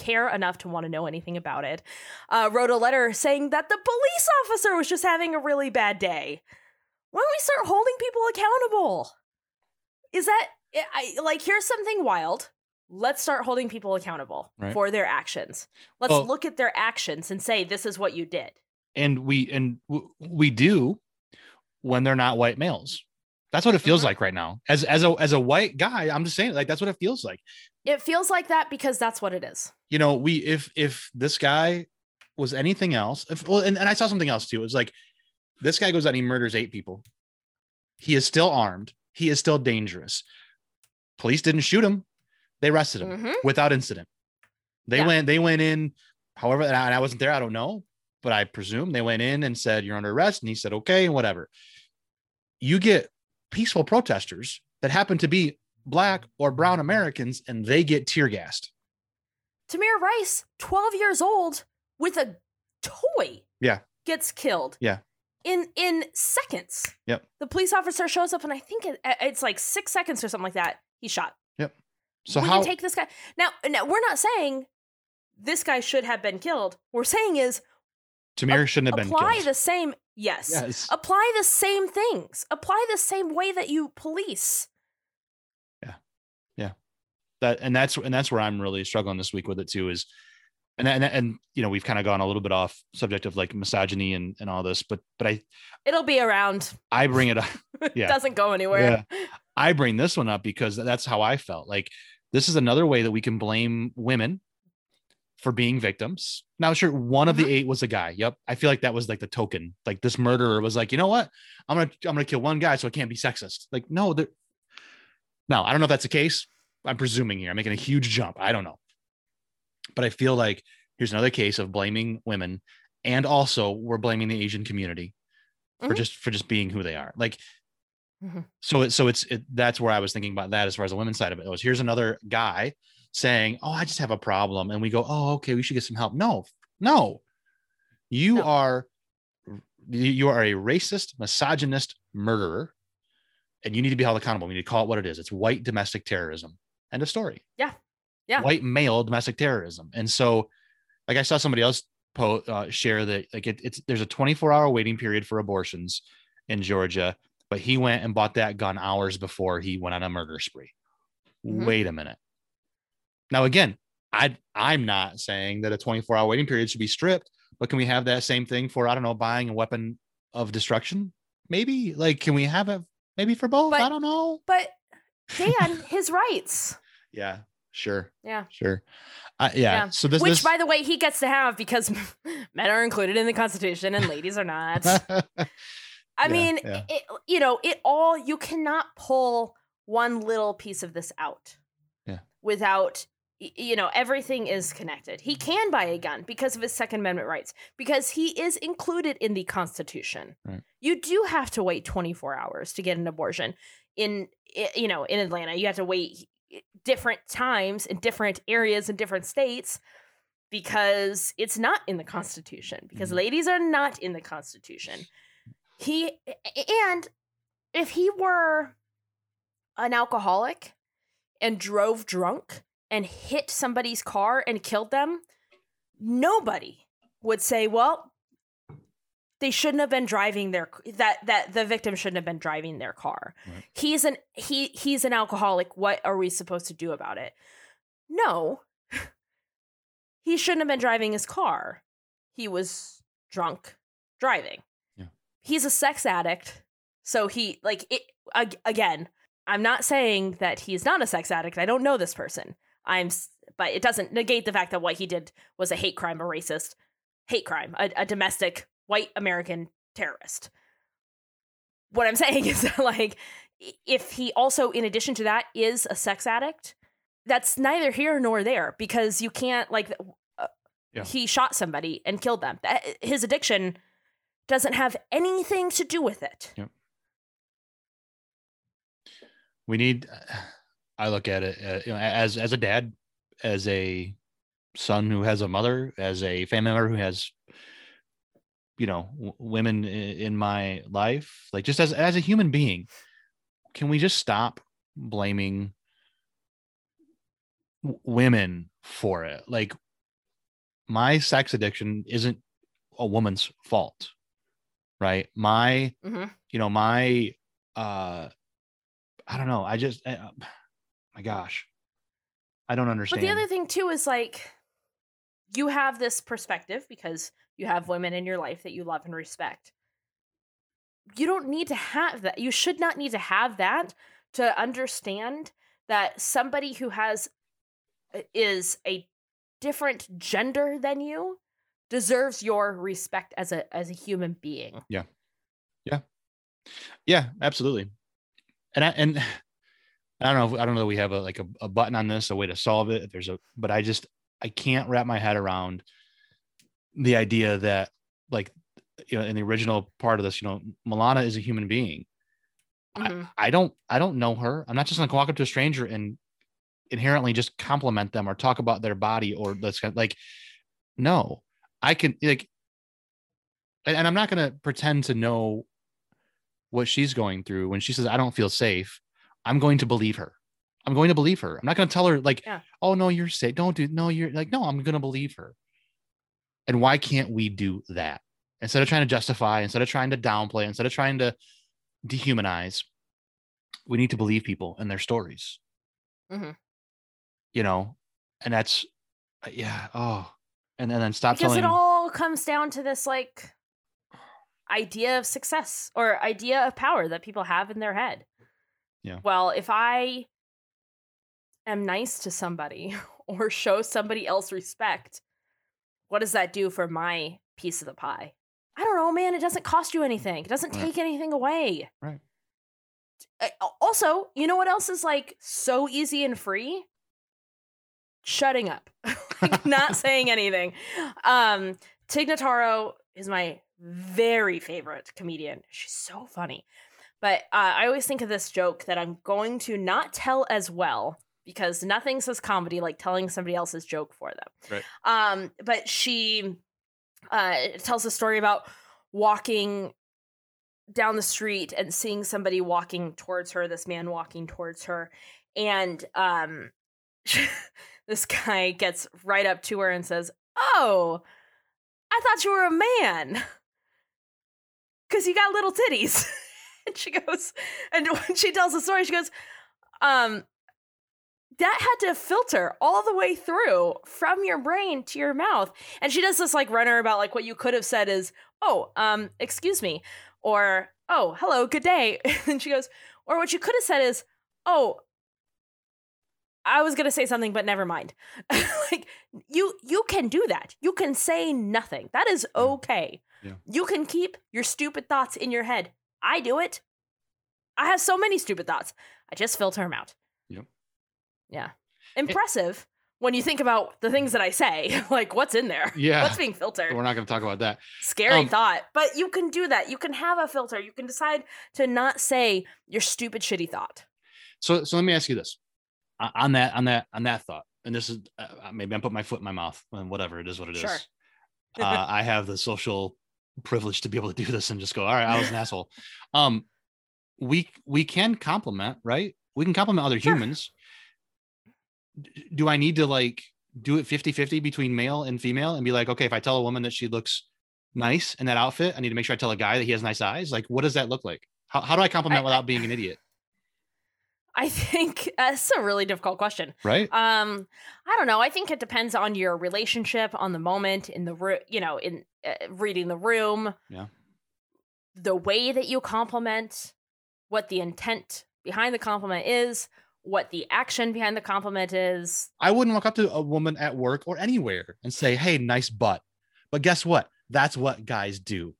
care enough to want to know anything about it uh, wrote a letter saying that the police officer was just having a really bad day. Don't we start holding people accountable? Is that I, like here's something wild let's start holding people accountable Right. for their actions. Let's Well- look at their actions and say this is what you did. And we and w- we do when they're not white males. That's what it feels Mhm. like right now. As as a as a white guy i'm just saying like that's what it feels like. It feels like that because that's what it is. You know we if if this guy was anything else if well and, and i saw something else too. It was like this guy goes out and he murders eight people. He is still armed. He is still dangerous. Police didn't shoot him they arrested him Mhm. without incident they Yeah. went they went in however and I, and I wasn't there i don't know but i presume they went in and said you're under arrest and he said okay and whatever you get peaceful protesters that happen to be black or brown americans and they get tear gassed Tamir Rice, 12 years old, with a toy. Yeah. Gets killed. Yeah. In in seconds. Yep. The police officer shows up, and I think it, it's like six seconds or something like that. He's shot. So we how can take this guy now. Now we're not saying this guy should have been killed. We're saying is Tamir shouldn't have been apply killed. the same. Yes. yes. Apply the same things. Apply the same way that you police. Yeah, yeah. That and that's and that's where I'm really struggling this week with it too is and and, and you know we've kind of gone a little bit off subject of like misogyny and and all this but but I It'll be around. I bring it up Yeah. Doesn't go anywhere. I bring this one up because that's how I felt like this is another way that we can blame women for being victims. Now, sure, one of the eight was a guy. Yep, I feel like that was like the token. Like this murderer was like, you know what? I'm gonna I'm gonna kill one guy, so it can't be sexist. Like, no, there. No, I don't know if that's the case. I'm presuming here. I'm making a huge jump. I don't know, but I feel like here's another case of blaming women, and also we're blaming the Asian community for Mhm. just for just being who they are. Like, Mhm. so it so it's it, that's where I was thinking about that as far as the women's side of it was. Here's another guy saying, "Oh, I just have a problem," and we go, "Oh, okay, we should get some help." No, no, you No. are you- you are a racist, misogynist murderer, and you need to be held accountable. We need to call it what it is. It's white domestic terrorism. End of story. Yeah. Yeah. White male domestic terrorism. And so, like I saw somebody else po- uh, share that like it, it's there's a 24 hour waiting period for abortions in Georgia, but he went and bought that gun hours before he went on a murder spree. Mhm. Wait a minute. Now again, I I'm not saying that a 24 hour waiting period should be stripped, but can we have that same thing for I don't know buying a weapon of destruction? Maybe like can we have it maybe for both? But- I don't know. But Dan, his rights. Yeah, sure, Yeah. sure. Uh, yeah. Yeah. So this Which, this by the way, he gets to have because men are included in the Constitution and ladies are not. I Yeah, mean, yeah. It, you know, it all you cannot pull one little piece of this out. Yeah. Without you know, everything is connected. He can buy a gun because of his second amendment rights because he is included in the constitution. Right. You do have to wait 24 hours to get an abortion in you know, in Atlanta. You have to wait different times in different areas in different states because it's not in the constitution because Mhm. ladies are not in the constitution he and if he were an alcoholic and drove drunk and hit somebody's car and killed them nobody would say well they shouldn't have been driving their that that the victim shouldn't have been driving their car Right. he's an he he's an alcoholic what are we supposed to do about it no he shouldn't have been driving his car he was drunk driving. He's a sex addict so he like it ag- again i'm not saying that he's not a sex addict i don't know this person. I'm but it doesn't negate the fact that what he did was a hate crime a racist hate crime a, a domestic white american terrorist. What i'm saying is that like if he also in addition to that is a sex addict that's neither here nor there because you can't like uh, Yeah. he shot somebody and killed them. That- his addiction doesn't have anything to do with it. Yep. we need i look at it uh, you know as as a dad as a son who has a mother as a family member who has you know w- women in my life like just as as a human being can we just stop blaming w- women for it? Like my sex addiction isn't a woman's fault right my hmm you know my uh i don't know i just uh, my gosh i don't understand But the other thing too is like you have this perspective because you have women in your life that you love and respect. You don't need to have that. You should not need to have that to understand that somebody who has is a different gender than you deserves your respect as a as a human being. yeah Yeah. Yeah, absolutely and i and i don't know if, i don't know that we have a like a, a button on this a way to solve it if there's a but i just i can't wrap my head around the idea that like you know in the original part of this you know milana is a human being Mhm. I don't I don't know her. I'm not just gonna walk up to a stranger and inherently just compliment them or talk about their body or kind like no. I can like and, and I'm not gonna pretend to know what she's going through when she says I don't feel safe. I'm going to believe her. I'm going to believe her. I'm not gonna tell her like, Yeah. oh no, you're safe. Don't do no, you're like, no, I'm gonna believe her. And why can't we do that? Instead of trying to justify, instead of trying to downplay, instead of trying to dehumanize we need to believe people and their stories Mhm. you know and that's yeah oh and, and then stop because telling it all comes down to this like idea of success or idea of power that people have in their head. Yeah. Well, if I am nice to somebody or show somebody else respect, what does that do for my piece of the pie? I don't know, man. It doesn't cost you anything. It doesn't Right. take anything away. Right. Uh, Also, you know what else is like so easy and free? Shutting up. like not saying anything. Um, Tig Notaro is my very favorite comedian. She's so funny. But uh, I always think of this joke that I'm going to not tell as well because nothing says comedy like telling somebody else's joke for them. Right. Um, but she uh, tells a story about walking down the street and seeing somebody walking towards her, this man walking towards her, and um, this guy gets right up to her and says, "Oh, I thought you were a man." Cause you got little titties. and she goes, and when she tells the story, she goes, um, that had to filter all the way through from your brain to your mouth. And she does this like runner about like what you could have said is, oh, um, excuse me, or oh, hello, good day. and she goes, or what you could have said is, oh, I was gonna say something, but never mind. like you you can do that. You can say nothing. That is okay. Yeah. You can keep your stupid thoughts in your head. I do it. I have so many stupid thoughts. I just filter them out. Yep. Yeah. Impressive when you think about the things that I say. like, what's in there? Yeah. What's being filtered? We're not going to talk about that. Scary Um, thought. But you can do that. You can have a filter. You can decide to not say your stupid, shitty thought. So, so let me ask you this on that, on that, on that thought. And this is uh, maybe I'm putting my foot in my mouth and whatever it is, what it is. Sure. uh, I have the social privilege to be able to do this and just go, all right, I was an asshole. Um, we we can compliment, right? We can compliment other Sure. humans. Do I need to like do it 50-50 between male and female and be like, okay, if I tell a woman that she looks nice in that outfit, I need to make sure I tell a guy that he has nice eyes. Like, what does that look like? How, how do I compliment I- without being an idiot? I think that's a really difficult question. Right? Um, I don't know. I think it depends on your relationship, on the moment, in the room. You know, in uh, reading the room. Yeah. The way that you compliment, what the intent behind the compliment is, what the action behind the compliment is. I wouldn't walk up to a woman at work or anywhere and say, "Hey, nice butt." But guess what? That's what guys do.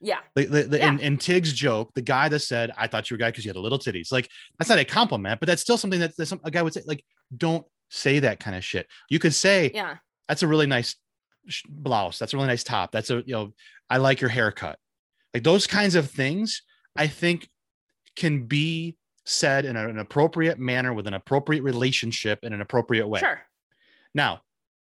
Yeah. The, the, the, in, Yeah. in Tig's joke, the guy that said, "I thought you were a guy because you had a little titties," like that's not a compliment, but that's still something that that some, a guy would say. Like, don't say that kind of shit. You could say, Yeah. "That's a really nice sh- blouse. That's a really nice top. That's a you know, I like your haircut." Like those kinds of things, I think, can be said in an appropriate manner with an appropriate relationship in an appropriate way. Sure. Now,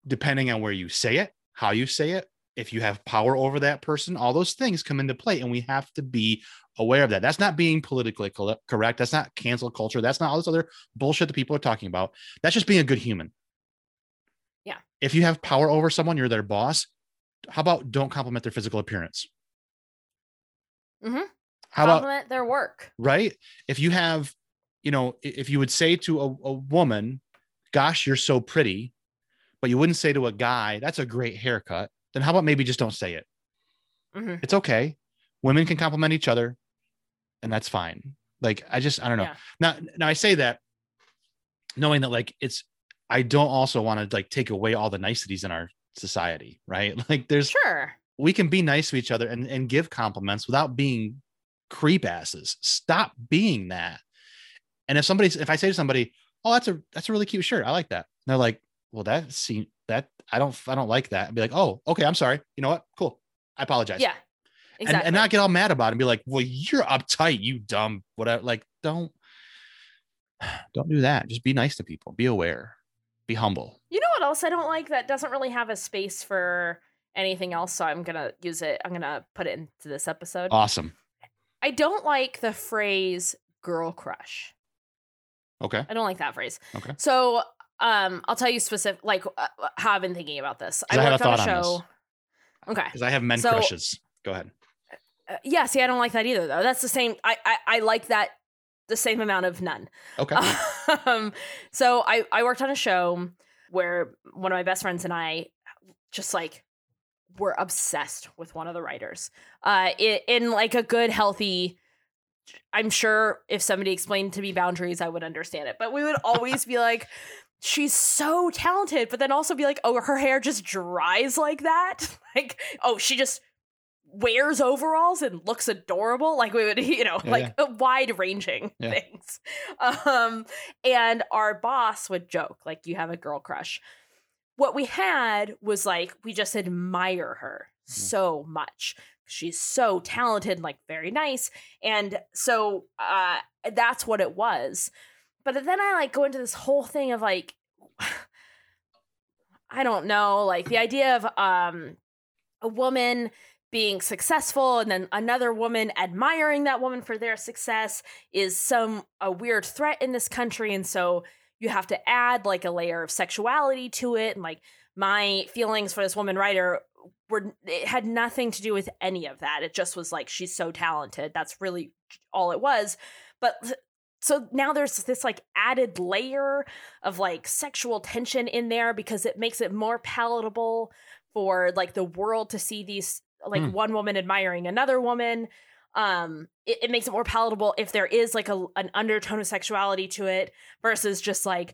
depending on where you say it, how you say it, if you have power over that person, all those things come into play. And we have to be aware of that. That's not being politically correct. That's not cancel culture. That's not all this other bullshit that people are talking about. That's just being a good human. Yeah. If you have power over someone, you're their boss. How about don't compliment their physical appearance? Mm-hmm. How about Compliment their work. right? If you have, you know, if you would say to a, a woman, gosh, you're so pretty, but you wouldn't say to a guy, that's a great haircut, then how about maybe just don't say it? Mhm. It's okay. Women can compliment each other and that's fine. Like, I just, I don't know. Yeah. Now, now I say that knowing that like it's, I don't also want to like take away all the niceties in our society, right? Like there's, Sure. we can be nice to each other and, and give compliments without being creep asses. Stop being that. And if somebody's if I say to somebody, "Oh, that's a that's a really cute shirt. I like that." And they're like, "Well, that seem that I don't I don't like that." I'd be like, "Oh, okay, I'm sorry. You know what? Cool. I apologize." Yeah. And, Exactly. and not get all mad about it and be like, "Well, you're uptight, you dumb whatever." Like, don't don't do that. Just be nice to people. Be aware. Be humble. You know what else I don't like that doesn't really have a space for anything else, so I'm gonna use it. I'm gonna put it into this episode. Awesome. I don't like the phrase girl crush. Okay. I don't like that phrase. Okay. So um I'll tell you specific like uh, how I've been thinking about this. I have a worked on a thought on show. Okay. Because I have men So- crushes. Go ahead. Uh, yeah, see I don't like that either though. That's the same I I, I like that the same amount of none. Okay. um, so I, I worked on a show where one of my best friends and I just like were obsessed with one of the writers. Uh, in like a good, healthy. I'm sure if somebody explained to me boundaries, I would understand it. But we would always be like, she's so talented, but then also be like, oh, her hair just dries like that. Like, oh, she just wears overalls and looks adorable. Like we would, you know, Yeah, like wide ranging Yeah. things. Um, and our boss would joke, like, you have a girl crush. What we had was like, we just admire her so much. She's so talented and like very nice. And so uh that's what it was. But then I like go into this whole thing of like I don't know, like the idea of um a woman being successful and then another woman admiring that woman for their success is some a weird threat in this country. And so you have to add like a layer of sexuality to it. And like my feelings for this woman writer were it had nothing to do with any of that. It just was like she's so talented. That's really all it was. But so now there's this like added layer of like sexual tension in there because it makes it more palatable for like the world to see these like Hmm. one woman admiring another woman um it, it makes it more palatable if there is like a an undertone of sexuality to it versus just like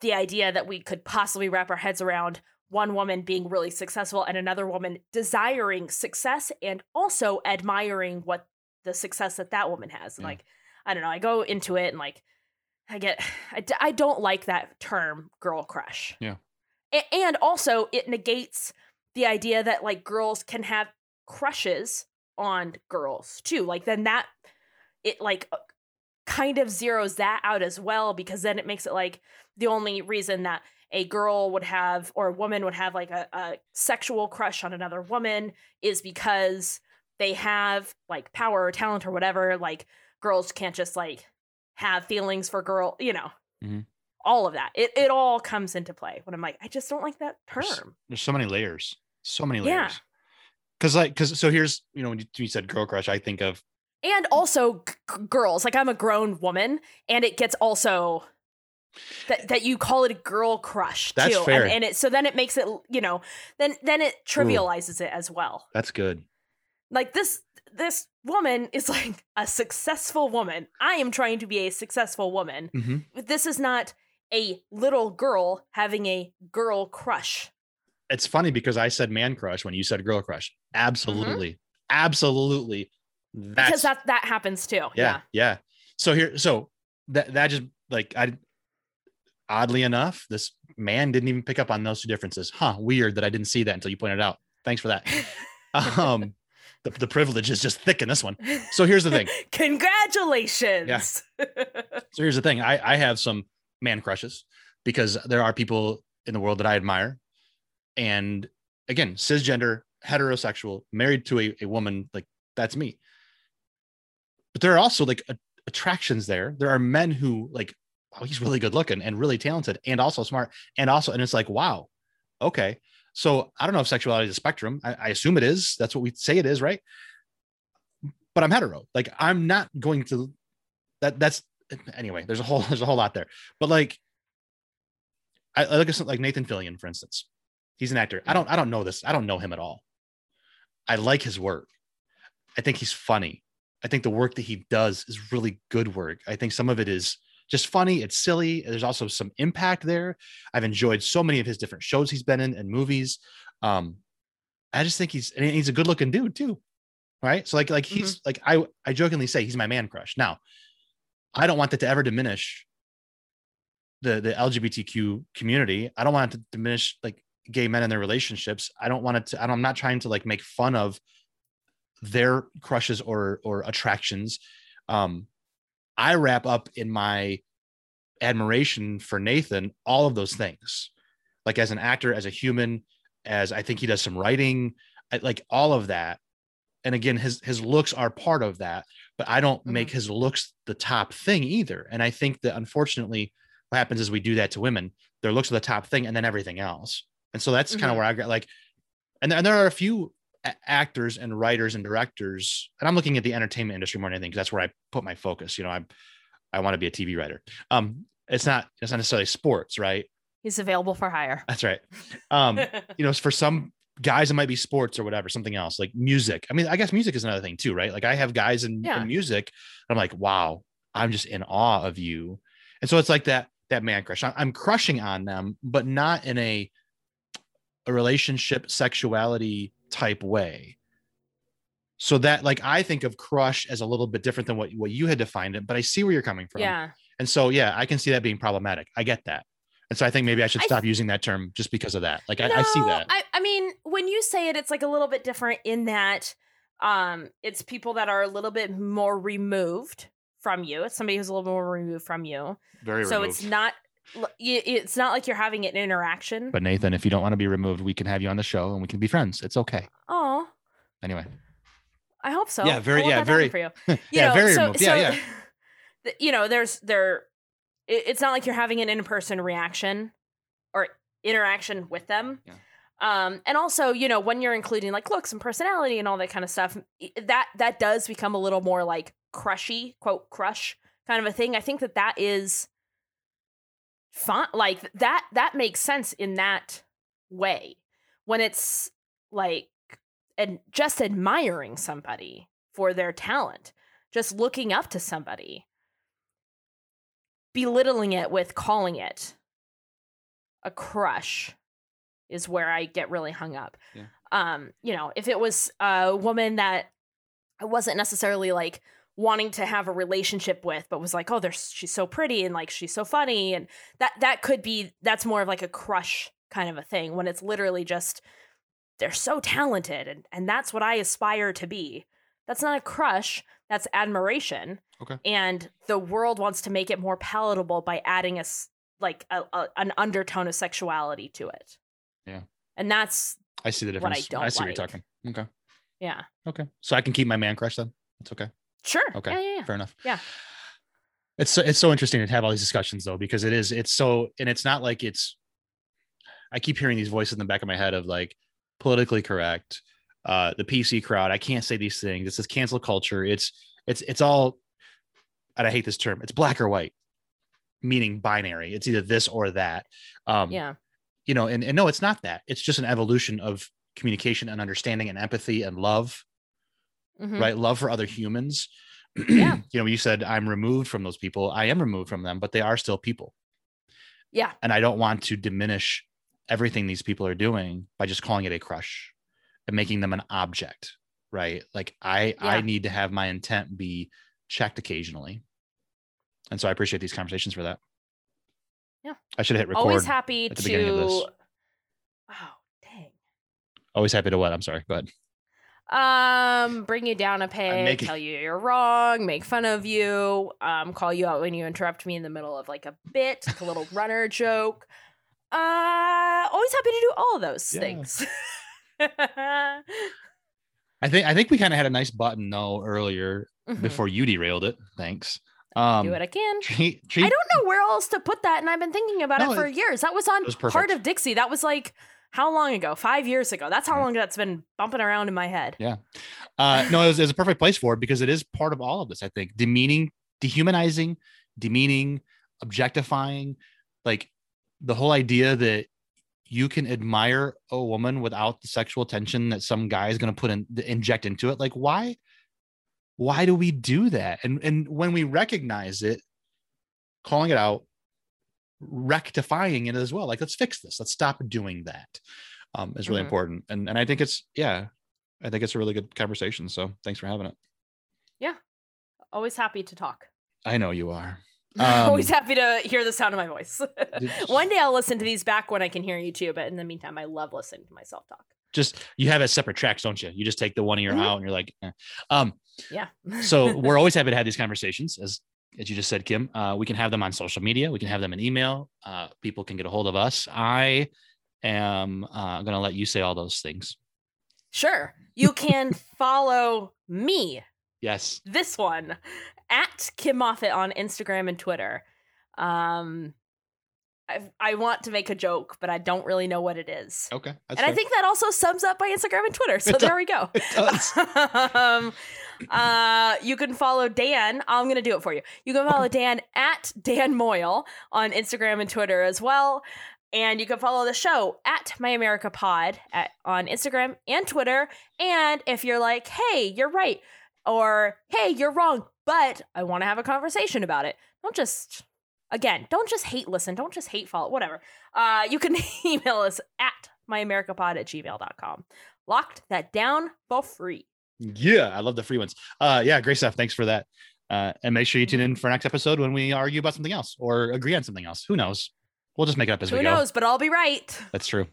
the idea that we could possibly wrap our heads around one woman being really successful and another woman desiring success and also admiring what the success that that woman has. Yeah. like, I don't know, I go into it and like, I get, I, d- I don't like that term girl crush. Yeah. A- and also, it negates the idea that like girls can have crushes on girls too. Like, then that, it like uh, kind of zeroes that out as well because then it makes it like the only reason that a girl would have or a woman would have like a, a sexual crush on another woman is because they have like power or talent or whatever like girls can't just like have feelings for girl you know Mhm. all of that it, it all comes into play when i'm like i just don't like that term There's so many layers. So many Yeah. layers. Cause like, cause so here's, you know, when you, you said girl crush, I think of and also g- girls like i'm a grown woman and it gets also that that you call it a girl crush That's too fair. And, and it so then it makes it you know then then it trivializes it as well that's good. like this this woman is like a successful woman i am trying to be a successful woman hmm this is not a little girl having a girl crush It's funny because I said man crush when you said girl crush. Absolutely. Absolutely. That's Mm-hmm. because that that happens too yeah, yeah. So here, so that that just like I oddly enough, this man didn't even pick up on those two differences. Huh, weird that I didn't see that until you pointed it out. Thanks for that. Um the, the privilege is just thick in this one. So here's the thing. congratulations Yeah. So here's the thing. I, I have some man crushes because there are people in the world that I admire. And again, cisgender, heterosexual, married to a, a woman, like that's me. But there are also like a, attractions there. There are men who like, oh, he's really good looking and really talented and also smart. And also, and it's like, wow, okay. So I don't know if sexuality is a spectrum. I, I assume it is. That's what we say it is, right? But I'm hetero. Like I'm not going to that that's anyway, there's a whole there's a whole lot there. But like I, I look at something like Nathan Fillion, for instance. He's an actor. I don't I don't know this. I don't know him at all. I like his work. I think he's funny. I think the work that he does is really good work. I think some of it is just funny. It's silly. There's also some impact there. I've enjoyed so many of his different shows he's been in and movies. Um, I just think he's and he's a good looking dude too. Right. So like like he's like I I jokingly say he's my man crush. Now, I don't want that to ever diminish the the LGBTQ community. I don't want it to diminish like gay men and their relationships. I don't want it to. I don't, I'm not trying to like make fun of their crushes or or attractions. Um, I wrap up in my admiration for Nathan all of those things, like as an actor, as a human, as I think he does some writing, I, like all of that. And again, his his looks are part of that, but I don't make his looks the top thing either. And I think that unfortunately, what happens is we do that to women. Their looks are the top thing, and then everything else. And so that's kind Mhm. of where I got like, and, there- and there are a few actors and writers and directors, and I'm looking at the entertainment industry more than anything because that's where I put my focus. You know, I I want to be a TV writer. Um, it's not it's not necessarily sports, right? he's available for hire That's right. Um, you know, for some guys it might be sports or whatever, something else like music. I mean, I guess music is another thing too, right? Like I have guys in, Yeah. in music. I'm like, wow, I'm just in awe of you. And so it's like that that man crush. I'm crushing on them, but not in a a relationship sexuality type way. So that like I think of crush as a little bit different than what, what you had defined it, but I see where you're coming from. yeah And so yeah, I can see that being problematic. I get that. And so I think maybe I should I- stop using that term just because of that. Like I, I see that. I, I mean, when you say it, it's like a little bit different in that um it's people that are a little bit more removed from you. It's somebody who's a little more removed from you. Very so removed. it's not l- y- it's not like you're having an interaction. But Nathan, if you don't want to be removed, we can have you on the show and we can be friends. It's okay. oh, Anyway. I hope so. Yeah, very- I yeah, very- for you. You yeah, know, very so, removed. Yeah, so, yeah. You know, there's there. it- It's not like you're having an in-person reaction or interaction with them. Yeah. Um, and also, you know, when you're including like looks and personality and all that kind of stuff, that that does become a little more like crushy, quote crush kind of a thing. I think that that is fun. Like that that makes sense in that way when it's like and just admiring somebody for their talent, just looking up to somebody, belittling it with calling it a crush is where I get really hung up. Yeah. Um, you know, if it was a woman that wasn't necessarily like wanting to have a relationship with but was like oh there's she's so pretty and like she's so funny and that that could be that's more of like a crush kind of a thing when it's literally just they're so talented and and that's what I aspire to be that's not a crush that's admiration Okay. and the world wants to make it more palatable by adding a like a, a, an undertone of sexuality to it Yeah. and that's I see the What I difference. don't see what you're talking. Okay. yeah Okay. So I can keep my man crush then. It's okay. Sure Okay. yeah yeah, yeah. Fair enough. Yeah. It's so, it's so interesting to have all these discussions though, because it is, it's so, and it's not like it's, I keep hearing these voices in the back of my head of like politically correct, uh, the PC crowd. I can't say these things. It's this cancel culture. It's, it's, it's all, and I hate this term. It's black or white, meaning binary. It's either this or that. Um, yeah you know, and, and no, it's not that. It's just an evolution of communication and understanding and empathy and love Mhm. right? Love for other humans. Yeah. you know, you said I'm removed from those people. I am removed from them, but they are still people. yeah And I don't want to diminish everything these people are doing by just calling it a crush and making them an object, right? Like I I need to have my intent be checked occasionally. And so I appreciate these conversations for that. Yeah. I should have hit record. always happy at the to beginning of this. oh dang Always happy to what? I'm sorry. Go ahead. Um bring you down a peg making- tell you you're wrong make fun of you um call you out when you interrupt me in the middle of like a bit like a little runner joke uh always happy to do all of those Yeah. things I think I think we kind of had a nice button though earlier Mhm. before you derailed it. Thanks. Um do what i can treat, treat I don't know where else to put that, and I've been thinking about No, it for it- years. That was on was perfect. of Dixie. That was like how long ago? Five years ago. That's how long that's been bumping around in my head. Yeah. Uh, no, it was, it was a perfect place for it because it is part of all of this. I think demeaning, dehumanizing, demeaning, objectifying, like the whole idea that you can admire a woman without the sexual tension that some guy is going to put in inject into it. Like why? Why do we do that? And and when we recognize it, calling it out, rectifying it as well. Like let's fix this. Let's stop doing that. Um, is really Mhm. important. And and I think it's yeah, I think it's a really good conversation. So thanks for having it. Yeah, always happy to talk. I know you are. Always Um, happy to hear the sound of my voice. One day I'll listen to these back when I can hear you too, but in the meantime, I love listening to myself talk. Just you have it separate tracks, don't you? You just take the one ear Mhm. out and you're like, eh. um. Yeah. So we're always happy to have these conversations, as as you just said, Kim. Uh, we can have them on social media. We can have them in email. Uh, people can get a hold of us. I am uh, going to let you say all those things. sure. You can follow me Yes. this one at Kim Moffitt on Instagram and Twitter. Um, I, I want to make a joke, but I don't really know what it is. Okay. And I think that also sums up my Instagram and Twitter. So It there we go. does. um, uh, you can follow Dan. I'm going to do it for you. You can follow Dan at Dan Moyle on Instagram and Twitter as well. And you can follow the show at My America Pod at, on Instagram and Twitter. And if you're like, hey, you're right, or hey, you're wrong, but I want to have a conversation about it, don't just, again, don't just hate listen, don't just hate follow, whatever. Uh, you can email us at myamericapod at gmail.com. Locked that down for free. Yeah, I love the free ones. Uh, yeah, great stuff. Thanks for that. Uh, and make sure you tune in for next episode when we argue about something else or agree on something else. Who knows? We'll just make it up as Who we go. Who knows? But I'll be right. That's true.